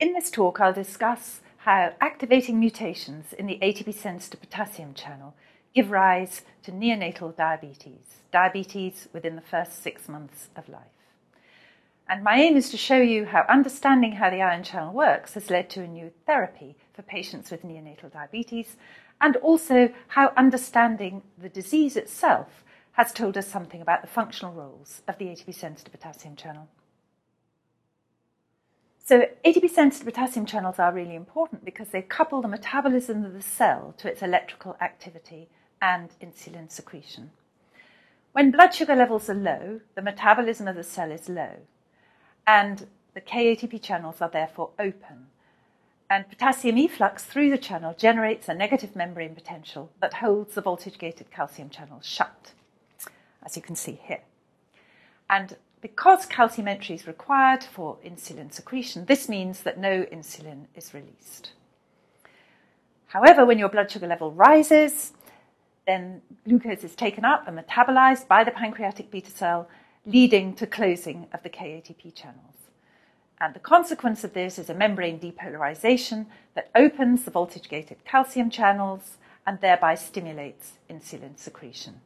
In this talk, I'll discuss how activating mutations in the ATP sensitive potassium channel give rise to neonatal diabetes, diabetes within the first six months of life. And my aim is to show you how understanding how the ion channel works has led to a new therapy for patients with neonatal diabetes, and also how understanding the disease itself has told us something about the functional roles of the ATP sensitive potassium channel. So, ATP sensitive potassium channels are really important because they couple the metabolism of the cell to its electrical activity and insulin secretion. When blood sugar levels are low, the metabolism of the cell is low, and the KATP channels are therefore open. And potassium efflux through the channel generates a negative membrane potential that holds the voltage gated calcium channels shut, as you can see here. And because calcium entry is required for insulin secretion, this means that no insulin is released. However, when your blood sugar level rises, then glucose is taken up and metabolized by the pancreatic beta cell, leading to closing of the KATP channels. And the consequence of this is a membrane depolarization that opens the voltage gated calcium channels and thereby stimulates insulin secretion.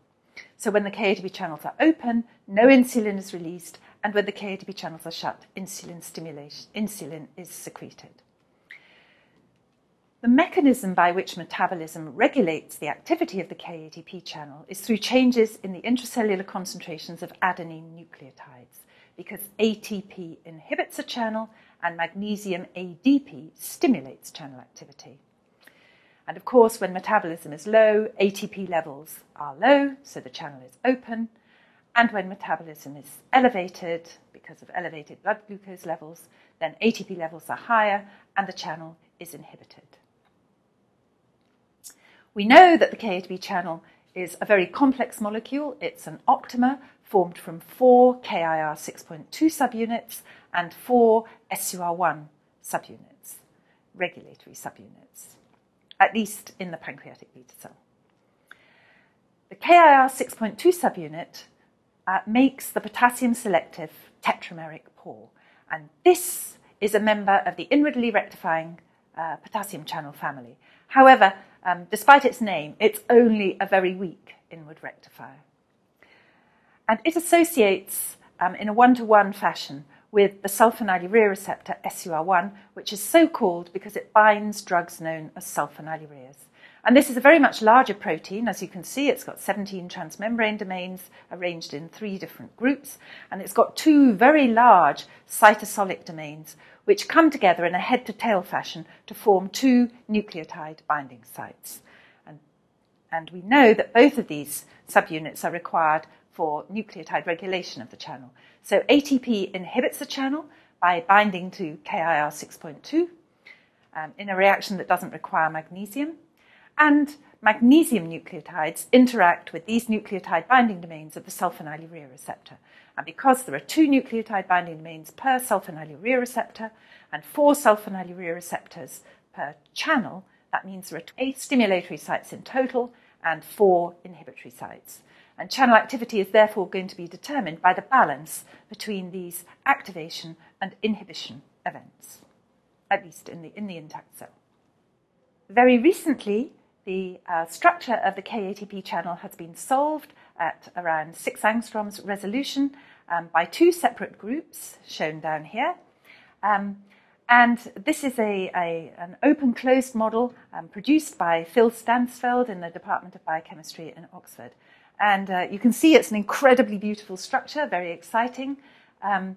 So when the KATP channels are open, no insulin is released, and when the KATP channels are shut, insulin stimulation insulin is secreted. The mechanism by which metabolism regulates the activity of the KATP channel is through changes in the intracellular concentrations of adenine nucleotides, because ATP inhibits a channel and magnesium ADP stimulates channel activity. And of course, when metabolism is low, ATP levels are low, so the channel is open. And when metabolism is elevated, because of elevated blood glucose levels, then ATP levels are higher and the channel is inhibited. We know that the KATP channel is a very complex molecule. It's an octamer formed from four KIR 6.2 subunits and four SUR1 subunits, regulatory subunits, at least in the pancreatic beta cell. The KIR 6.2 subunit uh, makes the potassium selective tetrameric pore, and this is a member of the inwardly rectifying uh, potassium channel family. However, um, despite its name, it's only a very weak inward rectifier. And it associates um, in a one to one fashion with the sulfonylurea receptor SUR1, which is so called because it binds drugs known as sulfonylureas. And this is a very much larger protein. As you can see, it's got 17 transmembrane domains arranged in three different groups, and it's got two very large cytosolic domains, which come together in a head to tail fashion to form two nucleotide binding sites. And, and we know that both of these subunits are required for nucleotide regulation of the channel. So ATP inhibits the channel by binding to KIR 6.2 um, in a reaction that doesn't require magnesium. And magnesium nucleotides interact with these nucleotide binding domains of the sulfonylurea receptor. And because there are two nucleotide binding domains per sulfonylurea receptor and four sulfonylurea receptors per channel, that means there are eight stimulatory sites in total and four inhibitory sites. And channel activity is therefore going to be determined by the balance between these activation and inhibition events, at least in the, in the intact cell. Very recently, the uh, structure of the KATP channel has been solved at around 6 angstroms resolution um, by two separate groups shown down here. Um, and this is a, a an open closed model um, produced by Phil Stansfeld in the Department of Biochemistry in Oxford. And uh, you can see it's an incredibly beautiful structure, very exciting. Um,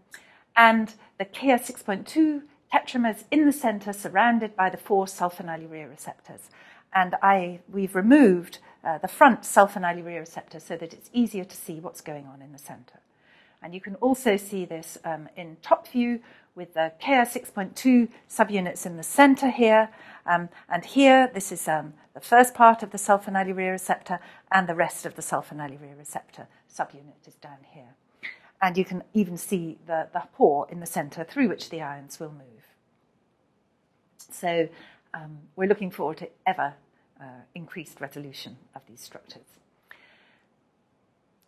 and the KIR 6.2 tetramers in the center, surrounded by the four sulfonylurea receptors. And I, we've removed uh, the front sulfonylurea receptor so that it's easier to see what's going on in the center. And you can also see this um, in top view with the KIR 6.2 subunits in the center here. Um, and here, this is um, the first part of the sulfonylurea receptor, and the rest of the sulfonylurea receptor subunit is down here. And you can even see the, the pore in the center through which the ions will move. So um, we're looking forward to ever uh, increased resolution of these structures.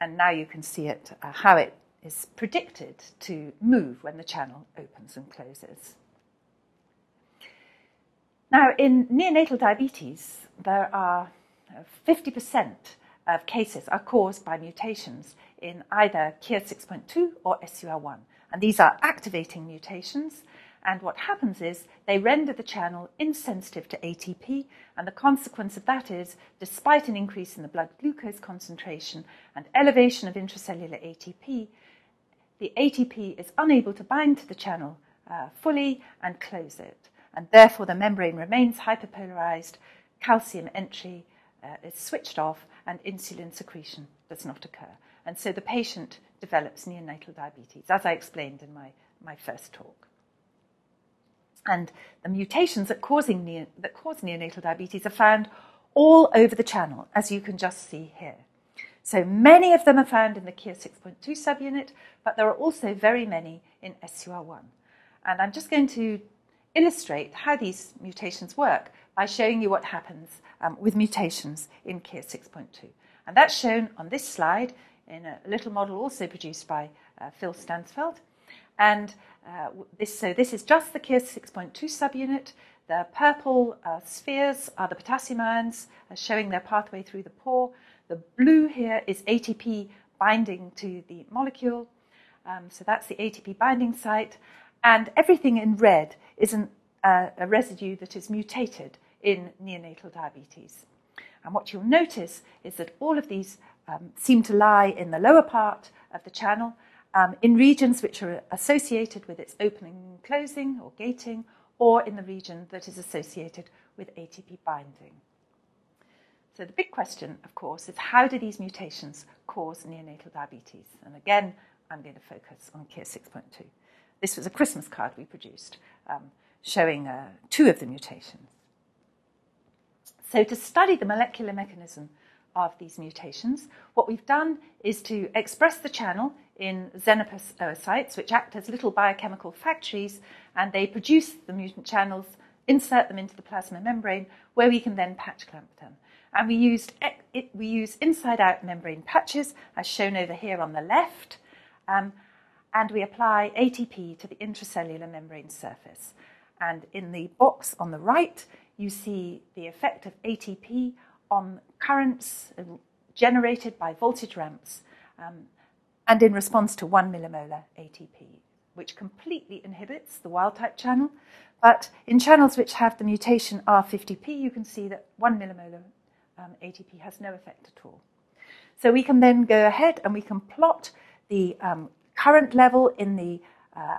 And now you can see it, uh, how it is predicted to move when the channel opens and closes. Now, in neonatal diabetes, there are uh, 50% of cases are caused by mutations in either KIR6.2 or SUR1. And these are activating mutations. And what happens is they render the channel insensitive to ATP. And the consequence of that is, despite an increase in the blood glucose concentration and elevation of intracellular ATP, the ATP is unable to bind to the channel uh, fully and close it. And therefore, the membrane remains hyperpolarized, calcium entry uh, is switched off, and insulin secretion does not occur. And so the patient develops neonatal diabetes, as I explained in my, my first talk. And the mutations that, causing that cause neonatal diabetes are found all over the channel, as you can just see here. So many of them are found in the KIR 6.2 subunit, but there are also very many in SUR1. And I'm just going to illustrate how these mutations work by showing you what happens um, with mutations in KIR 6.2. And that's shown on this slide in a little model also produced by uh, Phil Stansfeld. And uh, this, so this is just the KIR 6.2 subunit. The purple uh, spheres are the potassium ions uh, showing their pathway through the pore. The blue here is ATP binding to the molecule. Um, so that's the ATP binding site. And everything in red is an, uh, a residue that is mutated in neonatal diabetes. And what you'll notice is that all of these um, seem to lie in the lower part of the channel, um, in regions which are associated with its opening and closing or gating, or in the region that is associated with ATP binding. So, the big question, of course, is how do these mutations cause neonatal diabetes? And again, I'm going to focus on KIR 6.2. This was a Christmas card we produced um, showing uh, two of the mutations. So, to study the molecular mechanism of these mutations, what we've done is to express the channel in Xenopus oocytes, which act as little biochemical factories, and they produce the mutant channels, insert them into the plasma membrane, where we can then patch clamp them. And we used we use inside-out membrane patches, as shown over here on the left, um, and we apply ATP to the intracellular membrane surface. And in the box on the right, you see the effect of ATP on currents generated by voltage ramps um, and in response to 1 millimolar ATP, which completely inhibits the wild type channel. But in channels which have the mutation R50P, you can see that 1 millimolar um, ATP has no effect at all. So we can then go ahead and we can plot the um, current level in the uh,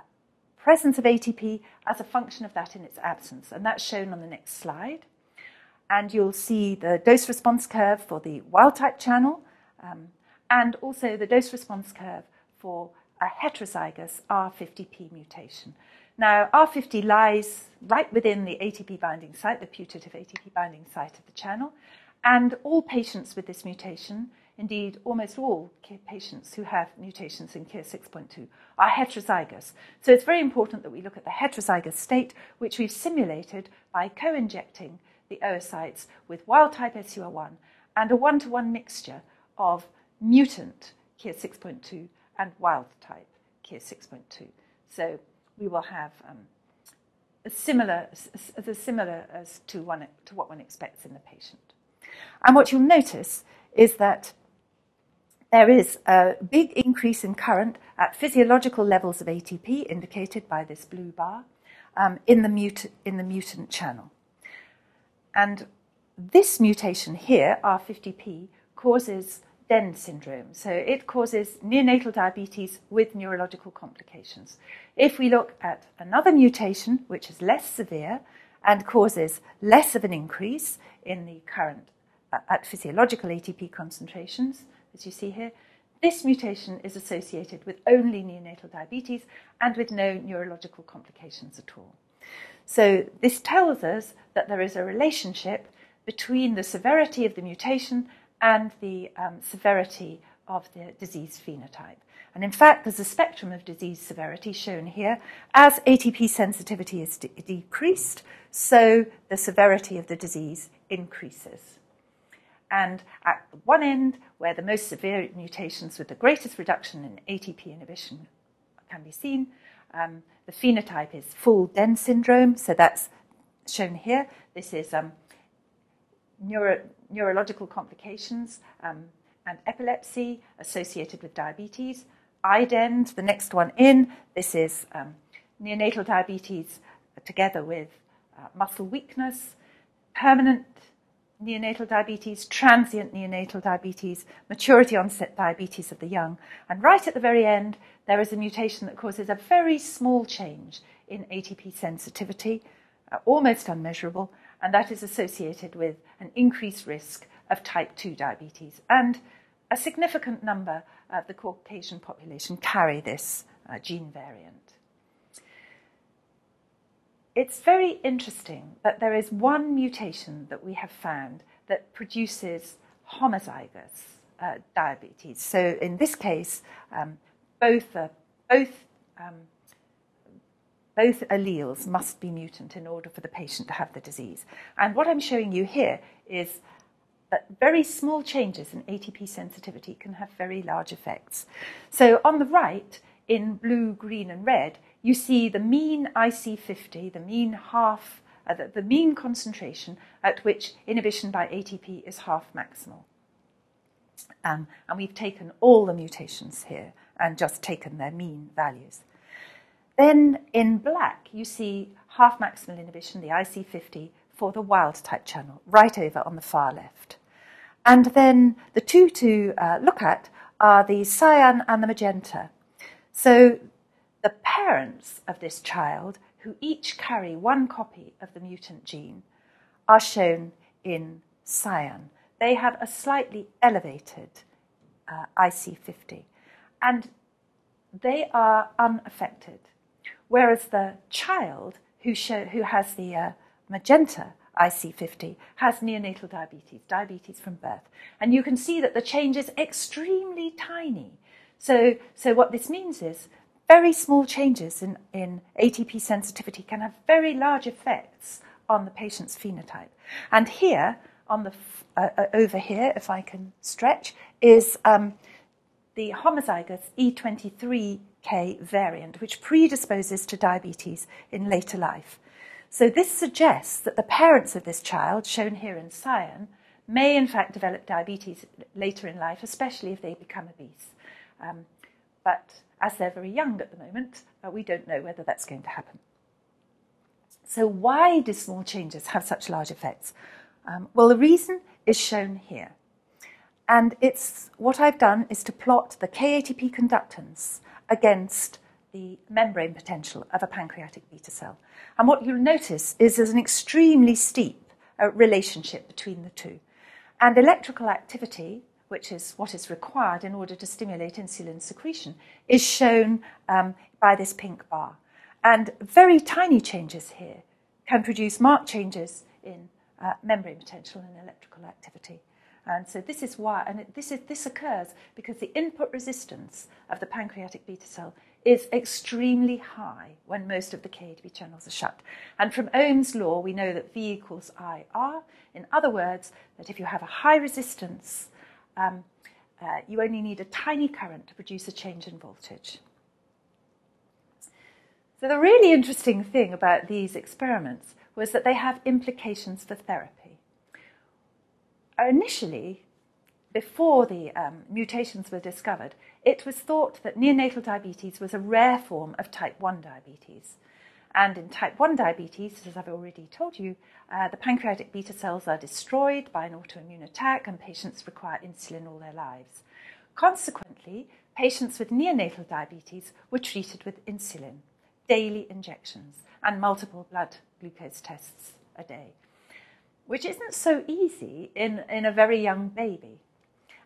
presence of ATP as a function of that in its absence. And that's shown on the next slide and you'll see the dose response curve for the wild type channel um, and also the dose response curve for a heterozygous R50P mutation. Now, R50 lies right within the ATP binding site, the putative ATP binding site of the channel, and all patients with this mutation, indeed almost all patients who have mutations in KIR 6.2, are heterozygous. So it's very important that we look at the heterozygous state, which we've simulated by co injecting the oocytes with wild type SUR1 and a one to one mixture of mutant KIR 6.2 and wild type KIR 6.2. So we will have um, a similar, as similar as to, one, to what one expects in the patient. And what you'll notice is that there is a big increase in current at physiological levels of ATP, indicated by this blue bar, um, in, the mut- in the mutant channel. And this mutation here, R50P, causes DEND syndrome. So it causes neonatal diabetes with neurological complications. If we look at another mutation, which is less severe and causes less of an increase in the current uh, at physiological ATP concentrations, as you see here, this mutation is associated with only neonatal diabetes and with no neurological complications at all. So this tells us that there is a relationship between the severity of the mutation and the um, severity of the disease phenotype. And in fact, there's a spectrum of disease severity shown here. As ATP sensitivity is de- decreased, so the severity of the disease increases. And at one end, where the most severe mutations with the greatest reduction in ATP inhibition can be seen, um, the phenotype is full DEND syndrome, so that's shown here. This is um, neuro- neurological complications um, and epilepsy associated with diabetes. IDEND, the next one in, this is um, neonatal diabetes together with uh, muscle weakness, permanent neonatal diabetes, transient neonatal diabetes, maturity onset diabetes of the young. And right at the very end, there is a mutation that causes a very small change in ATP sensitivity, uh, almost unmeasurable, and that is associated with an increased risk of type 2 diabetes. And a significant number of the Caucasian population carry this uh, gene variant. It's very interesting that there is one mutation that we have found that produces homozygous uh, diabetes. So in this case, um, both, uh, both, um, both alleles must be mutant in order for the patient to have the disease. And what I'm showing you here is that very small changes in ATP sensitivity can have very large effects. So on the right, in blue, green, and red, you see the mean IC50, the mean half, uh, the, the mean concentration at which inhibition by ATP is half maximal. Um, and we've taken all the mutations here and just taken their mean values. Then in black, you see half maximal inhibition, the IC50, for the wild type channel, right over on the far left. And then the two to uh, look at are the cyan and the magenta. So the parents of this child, who each carry one copy of the mutant gene, are shown in cyan. They have a slightly elevated uh, IC50, and they are unaffected. Whereas the child who, show, who has the uh, magenta IC50 has neonatal diabetes, diabetes from birth. And you can see that the change is extremely tiny. So, so what this means is very small changes in, in ATP sensitivity can have very large effects on the patient's phenotype. And here, on the uh, uh, over here, if I can stretch, is um, the homozygous E23K variant, which predisposes to diabetes in later life. So this suggests that the parents of this child, shown here in cyan, may in fact develop diabetes later in life, especially if they become obese. Um, but as they're very young at the moment, uh, we don't know whether that's going to happen. So, why do small changes have such large effects? Um, well, the reason is shown here. And it's what I've done is to plot the KATP conductance against the membrane potential of a pancreatic beta cell. And what you'll notice is there's an extremely steep uh, relationship between the two. And electrical activity which is what is required in order to stimulate insulin secretion, is shown um, by this pink bar. And very tiny changes here can produce marked changes in uh, membrane potential and electrical activity. And so this is why, and it, this, is, this occurs because the input resistance of the pancreatic beta cell is extremely high when most of the KATP channels are shut. And from Ohm's law, we know that V equals IR. In other words, that if you have a high resistance um, uh, you only need a tiny current to produce a change in voltage. So, the really interesting thing about these experiments was that they have implications for therapy. Initially, before the um, mutations were discovered, it was thought that neonatal diabetes was a rare form of type 1 diabetes. And in type 1 diabetes, as I've already told you, uh, the pancreatic beta cells are destroyed by an autoimmune attack, and patients require insulin all their lives. Consequently, patients with neonatal diabetes were treated with insulin, daily injections, and multiple blood glucose tests a day, which isn't so easy in, in a very young baby.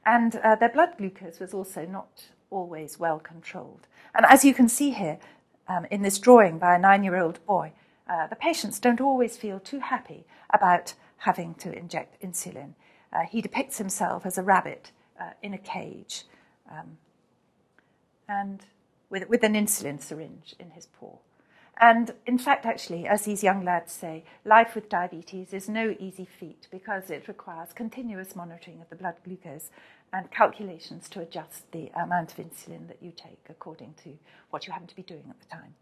And uh, their blood glucose was also not always well controlled. And as you can see here, um, in this drawing by a nine year old boy, uh, the patients don't always feel too happy about having to inject insulin. Uh, he depicts himself as a rabbit uh, in a cage um, and with, with an insulin syringe in his paw. And in fact, actually, as these young lads say, life with diabetes is no easy feat because it requires continuous monitoring of the blood glucose and calculations to adjust the amount of insulin that you take according to what you happen to be doing at the time.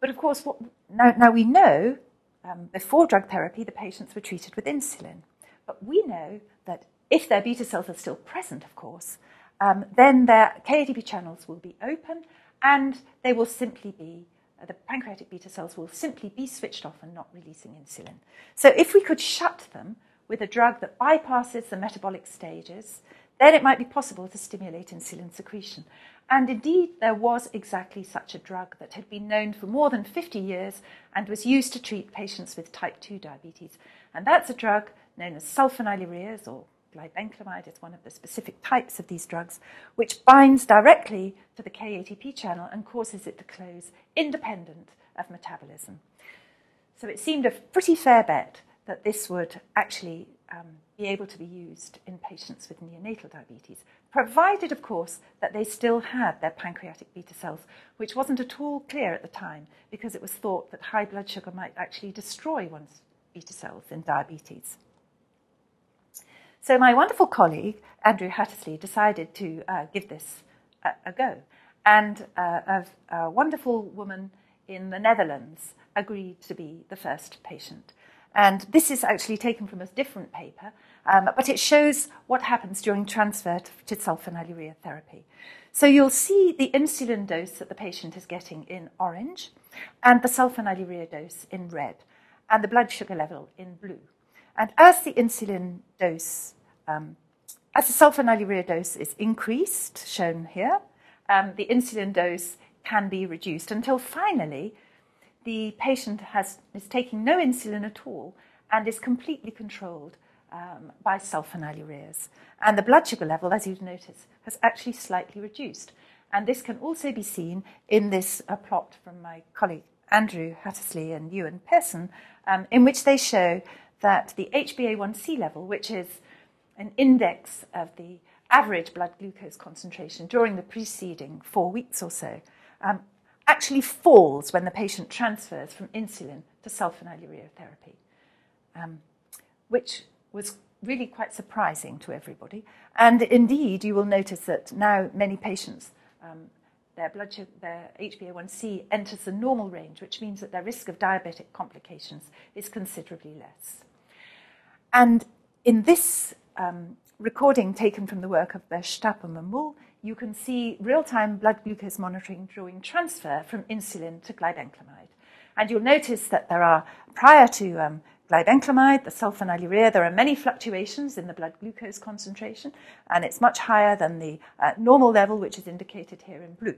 but of course, what, now, now we know um, before drug therapy, the patients were treated with insulin. But we know that if their beta cells are still present, of course, um, then their KATP channels will be open and they will simply be, uh, the pancreatic beta cells will simply be switched off and not releasing insulin. So if we could shut them with a drug that bypasses the metabolic stages, then it might be possible to stimulate insulin secretion. And indeed, there was exactly such a drug that had been known for more than 50 years and was used to treat patients with type 2 diabetes. And that's a drug known as sulfonylureas or glibenclamide is one of the specific types of these drugs, which binds directly to the KATP channel and causes it to close independent of metabolism. So it seemed a pretty fair bet that this would actually um, be able to be used in patients with neonatal diabetes, provided, of course, that they still had their pancreatic beta cells, which wasn't at all clear at the time because it was thought that high blood sugar might actually destroy one's beta cells in diabetes. So my wonderful colleague, Andrew Hattersley, decided to uh, give this a, a go. And uh, a, a wonderful woman in the Netherlands agreed to be the first patient. And this is actually taken from a different paper, um, but it shows what happens during transfer to, to sulfonylurea therapy. So you'll see the insulin dose that the patient is getting in orange, and the sulfonylurea dose in red, and the blood sugar level in blue. And as the insulin dose, um, as the sulfonylurea dose is increased, shown here, um, the insulin dose can be reduced until finally the patient has, is taking no insulin at all and is completely controlled um, by sulfonylureas. And the blood sugar level, as you'd notice, has actually slightly reduced. And this can also be seen in this uh, plot from my colleague Andrew Hattersley and Ewan Pearson, um, in which they show that the HbA1c level, which is an index of the average blood glucose concentration during the preceding four weeks or so, um, actually falls when the patient transfers from insulin to sulfonylurea therapy, um, which was really quite surprising to everybody. And indeed, you will notice that now many patients, um, their blood sugar, their HbA1c enters the normal range, which means that their risk of diabetic complications is considerably less. And in this um, recording taken from the work of and Mull, you can see real-time blood glucose monitoring during transfer from insulin to glibenclamide. And you'll notice that there are, prior to um, glibenclamide, the sulfonylurea, there are many fluctuations in the blood glucose concentration, and it's much higher than the uh, normal level, which is indicated here in blue.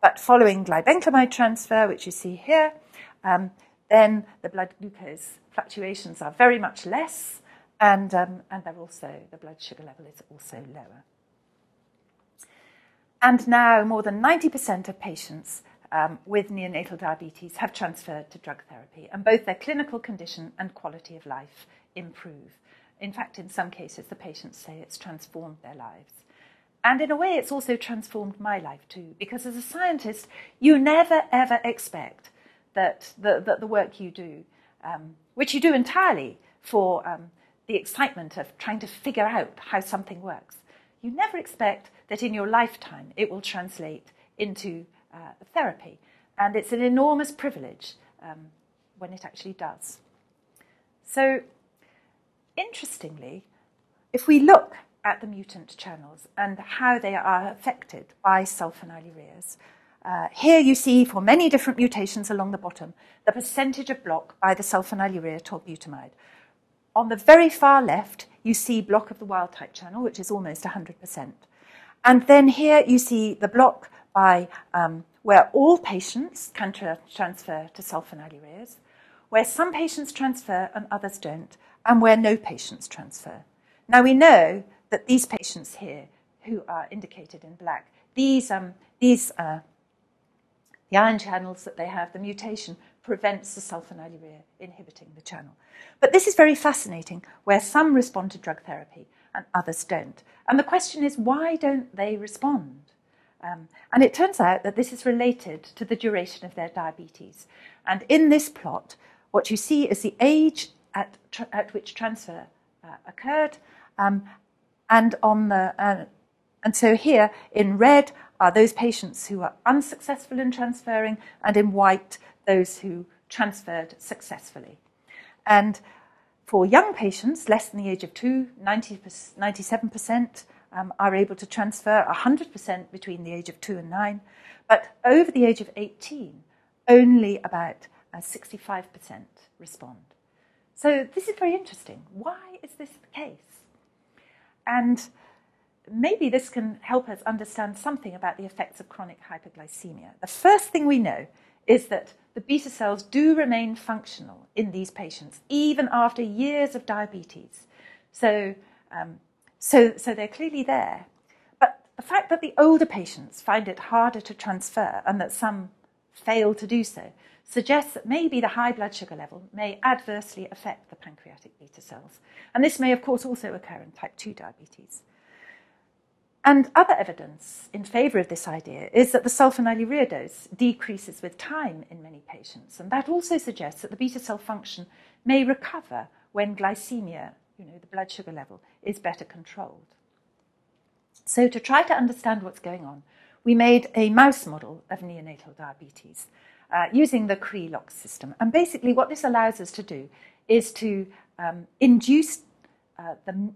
But following glibenclamide transfer, which you see here, um, then the blood glucose fluctuations are very much less, and, um, and they're also, the blood sugar level is also lower. And now more than 90% of patients um, with neonatal diabetes have transferred to drug therapy, and both their clinical condition and quality of life improve. In fact, in some cases, the patients say it's transformed their lives. And in a way, it's also transformed my life too, because as a scientist, you never ever expect that the, that the work you do, um, which you do entirely for um, the excitement of trying to figure out how something works, you never expect that in your lifetime it will translate into uh, therapy. And it's an enormous privilege um, when it actually does. So, interestingly, if we look at the mutant channels and how they are affected by sulfonylureas, uh, here you see for many different mutations along the bottom the percentage of block by the sulfonylurea tolbutamide. On the very far left, you see block of the wild type channel, which is almost 100%. And then here you see the block by um, where all patients can tra- transfer to sulfonylureas, where some patients transfer and others don't, and where no patients transfer. Now we know that these patients here, who are indicated in black, these, um, these uh, the ion channels that they have, the mutation, prevents the sulfonylurea inhibiting the channel. But this is very fascinating, where some respond to drug therapy and others don't. And the question is, why don't they respond? Um, and it turns out that this is related to the duration of their diabetes. And in this plot, what you see is the age at, at which transfer uh, occurred, um, and on the uh, and so here in red are those patients who are unsuccessful in transferring, and in white those who transferred successfully. And for young patients, less than the age of two, 90, 97% um, are able to transfer, 100% between the age of two and nine. But over the age of 18, only about uh, 65% respond. So this is very interesting. Why is this the case? And maybe this can help us understand something about the effects of chronic hyperglycemia. The first thing we know is that the beta cells do remain functional in these patients, even after years of diabetes. So, um, so, so they're clearly there. But the fact that the older patients find it harder to transfer and that some fail to do so suggests that maybe the high blood sugar level may adversely affect the pancreatic beta cells. And this may, of course, also occur in type 2 diabetes. And other evidence in favour of this idea is that the sulfonylurea dose decreases with time in many patients. And that also suggests that the beta cell function may recover when glycemia, you know, the blood sugar level, is better controlled. So, to try to understand what's going on, we made a mouse model of neonatal diabetes uh, using the Cre-Lox system. And basically, what this allows us to do is to um, induce uh, the,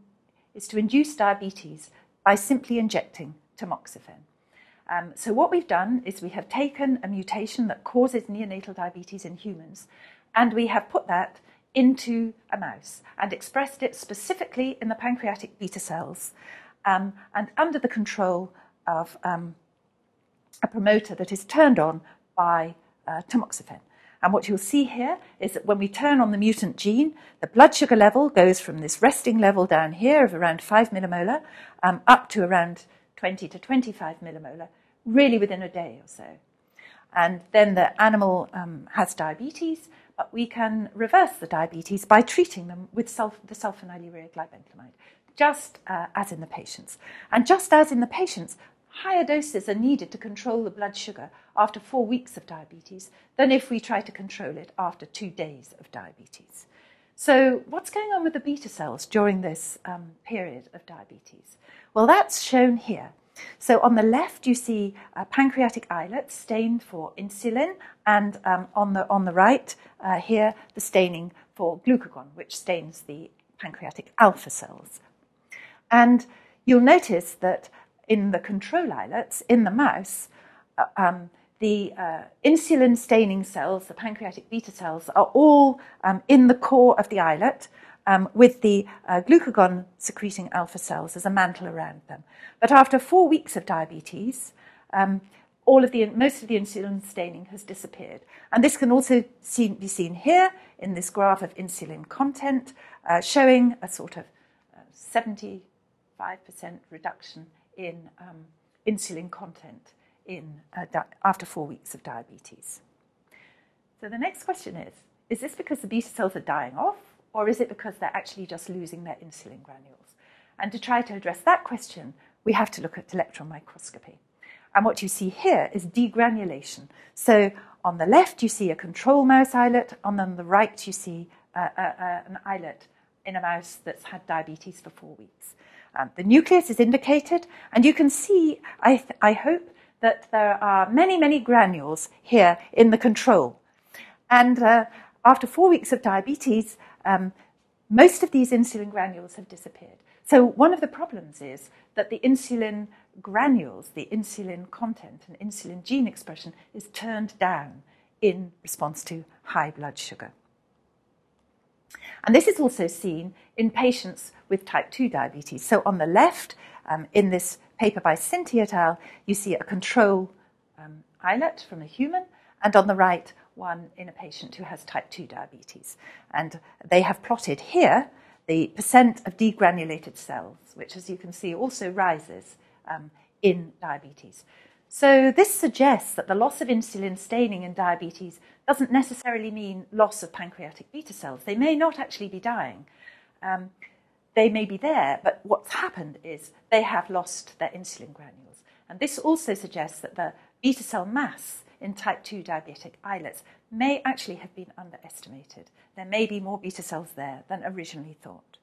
is to induce diabetes by simply injecting tamoxifen. Um, so what we've done is we have taken a mutation that causes neonatal diabetes in humans, and we have put that into a mouse and expressed it specifically in the pancreatic beta cells, um, and under the control of um, a promoter that is turned on by uh, tamoxifen. And what you'll see here is that when we turn on the mutant gene, the blood sugar level goes from this resting level down here of around 5 millimolar um, up to around 20 to 25 millimolar, really within a day or so. And then the animal um, has diabetes, but we can reverse the diabetes by treating them with sulf- the sulfonylurea glibenclamide, just uh, as in the patients. And just as in the patients, higher doses are needed to control the blood sugar after four weeks of diabetes than if we try to control it after two days of diabetes. So, what's going on with the beta cells during this um, period of diabetes? Well, that's shown here. So, on the left, you see a pancreatic islet stained for insulin, and um, on, the, on the right, uh, here, the staining for glucagon, which stains the pancreatic alpha cells. And you'll notice that in the control islets in the mouse, uh, um, the uh, insulin staining cells, the pancreatic beta cells, are all um, in the core of the islet. Um, with the uh, glucagon secreting alpha cells as a mantle around them. But after four weeks of diabetes, um, all of the, most of the insulin staining has disappeared. And this can also seen, be seen here in this graph of insulin content, uh, showing a sort of uh, 75% reduction in um, insulin content in, uh, di- after four weeks of diabetes. So the next question is Is this because the beta cells are dying off, or is it because they're actually just losing their insulin granules? And to try to address that question, we have to look at electron microscopy. And what you see here is degranulation. So on the left, you see a control mouse islet, and on the right, you see uh, uh, uh, an islet in a mouse that's had diabetes for four weeks. Um, the nucleus is indicated, and you can see, I, th- I hope, that there are many, many granules here in the control. And uh, after four weeks of diabetes, um, most of these insulin granules have disappeared. So, one of the problems is that the insulin granules, the insulin content and insulin gene expression, is turned down in response to high blood sugar. And this is also seen in patients with type 2 diabetes. So on the left, um, in this paper by Cinti et al., you see a control um, islet from a human, and on the right, one in a patient who has type 2 diabetes. And they have plotted here the percent of degranulated cells, which, as you can see, also rises um, in diabetes. So, this suggests that the loss of insulin staining in diabetes doesn't necessarily mean loss of pancreatic beta cells. They may not actually be dying. Um, they may be there, but what's happened is they have lost their insulin granules. And this also suggests that the beta cell mass in type 2 diabetic islets may actually have been underestimated. There may be more beta cells there than originally thought.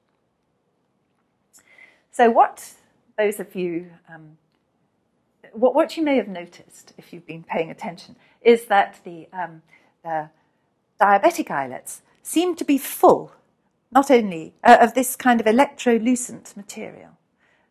So, what those of you um, what, what you may have noticed if you've been paying attention is that the, um, the diabetic islets seem to be full, not only uh, of this kind of electrolucent material.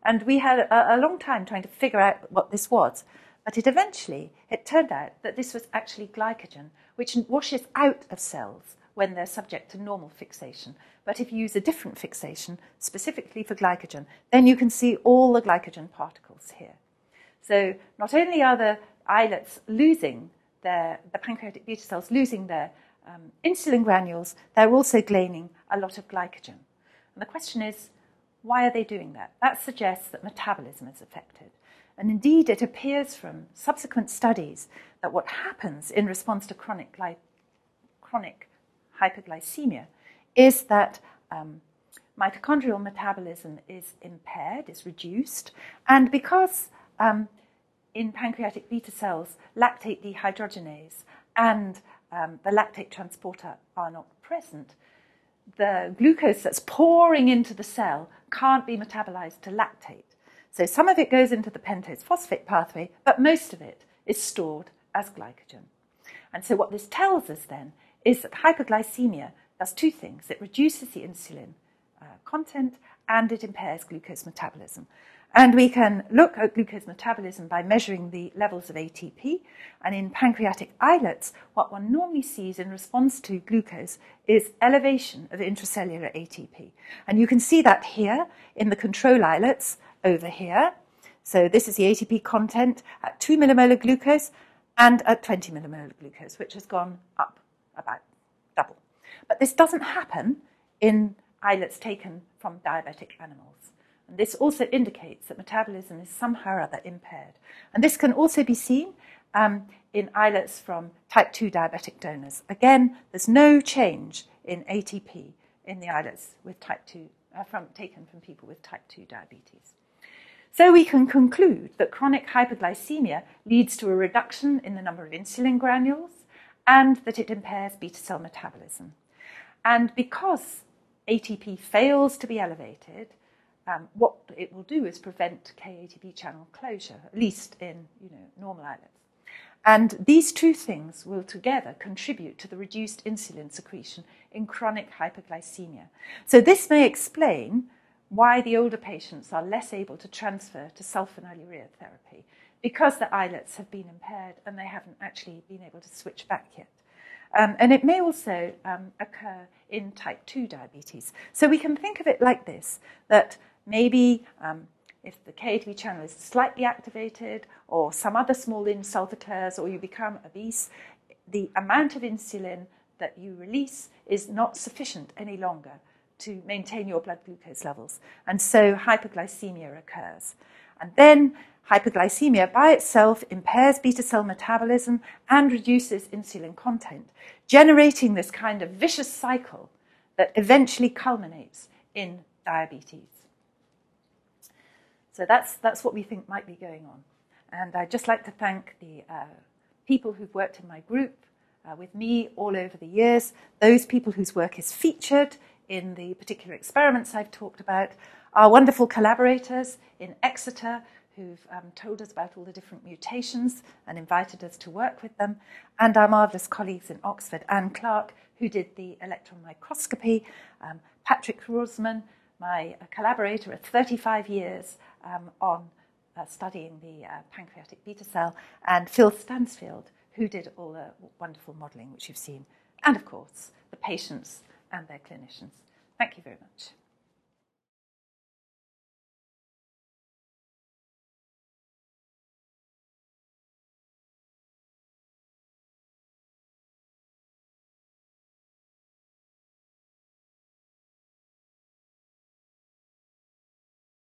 And we had a, a long time trying to figure out what this was. But it eventually, it turned out that this was actually glycogen, which washes out of cells when they're subject to normal fixation. But if you use a different fixation, specifically for glycogen, then you can see all the glycogen particles here. So not only are the islets losing their, the pancreatic beta cells losing their um, insulin granules, they're also gaining a lot of glycogen. And the question is, why are they doing that? That suggests that metabolism is affected. And indeed, it appears from subsequent studies that what happens in response to chronic, gly- chronic hyperglycemia is that um, mitochondrial metabolism is impaired, is reduced, and because um, in pancreatic beta cells, lactate dehydrogenase and um, the lactate transporter are not present, the glucose that's pouring into the cell can't be metabolized to lactate. So some of it goes into the pentose phosphate pathway, but most of it is stored as glycogen. And so what this tells us then is that hyperglycemia does two things. It reduces the insulin uh, content and it impairs glucose metabolism. And we can look at glucose metabolism by measuring the levels of ATP. And in pancreatic islets, what one normally sees in response to glucose is elevation of intracellular ATP. And you can see that here in the control islets over here. So this is the ATP content at 2 millimolar glucose and at 20 millimolar glucose, which has gone up about double. But this doesn't happen in islets taken from diabetic animals. And this also indicates that metabolism is somehow or other impaired. And this can also be seen um, in islets from type 2 diabetic donors. Again, there's no change in ATP in the islets with type 2, uh, from, taken from people with type 2 diabetes. So we can conclude that chronic hyperglycemia leads to a reduction in the number of insulin granules and that it impairs beta cell metabolism. And because ATP fails to be elevated, um, what it will do is prevent KATP channel closure, at least in you know, normal islets. And these two things will together contribute to the reduced insulin secretion in chronic hyperglycemia. So, this may explain why the older patients are less able to transfer to sulfonylurea therapy because the islets have been impaired and they haven't actually been able to switch back yet. Um, and it may also um, occur in type 2 diabetes. So we can think of it like this that maybe um, if the KATP channel is slightly activated or some other small insult occurs or you become obese, the amount of insulin that you release is not sufficient any longer to maintain your blood glucose levels. And so hyperglycemia occurs. And then hyperglycemia by itself impairs beta cell metabolism and reduces insulin content, generating this kind of vicious cycle that eventually culminates in diabetes. So that's, that's what we think might be going on. And I'd just like to thank the uh, people who've worked in my group uh, with me all over the years, those people whose work is featured in the particular experiments I've talked about, our wonderful collaborators in Exeter who've um, told us about all the different mutations and invited us to work with them, and our marvellous colleagues in Oxford, Anne Clark, who did the electron microscopy, um, Patrick Rorsman, my collaborator at 35 years um, on uh, studying the uh, pancreatic beta cell, and Phil Stansfeld, who did all the wonderful modelling which you've seen, and of course, the patients and their clinicians. Thank you very much.